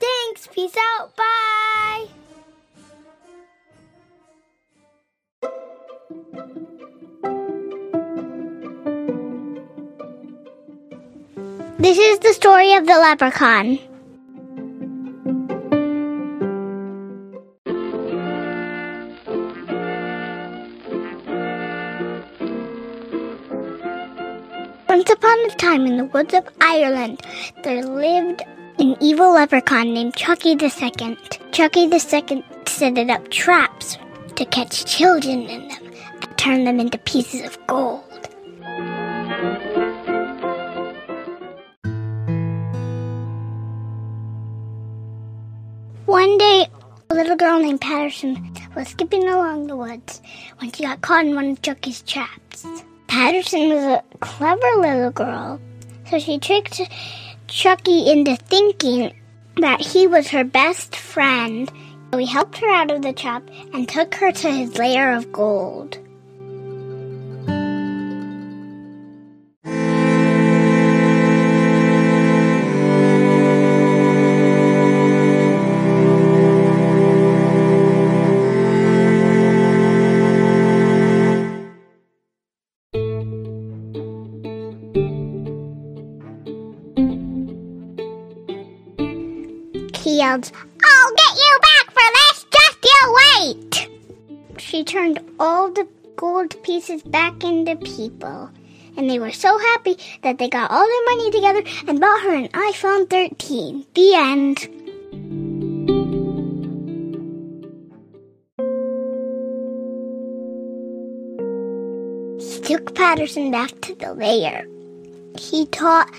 Thanks. Peace out. Bye. This is the story of the leprechaun. Once upon a time in the woods of Ireland, there lived an evil leprechaun named Chucky Second. Chucky Second set up traps to catch children in them and turn them into pieces of gold. One day, a little girl named Patterson was skipping along the woods when she got caught in one of Chucky's traps. Patterson was a clever little girl, so she tricked Chucky into thinking that he was her best friend. We helped her out of the trap and took her to his lair of gold. I'll get you back for this, just you wait! She turned all the gold pieces back into people, and they were so happy that they got all their money together and bought her an iPhone 13. The end. He took Patterson back to the lair. He taught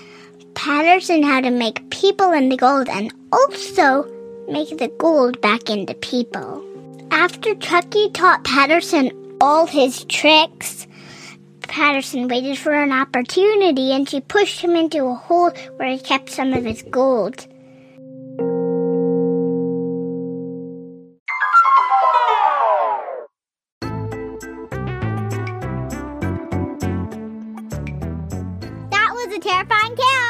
Patterson how to make people into gold and also make the gold back into people. After Chucky taught Patterson all his tricks, Patterson waited for an opportunity and she pushed him into a hole where he kept some of his gold. That was a terrifying tale.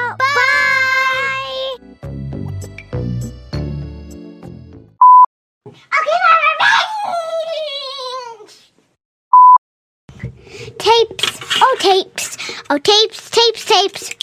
tapes, oh tapes, tapes, tapes.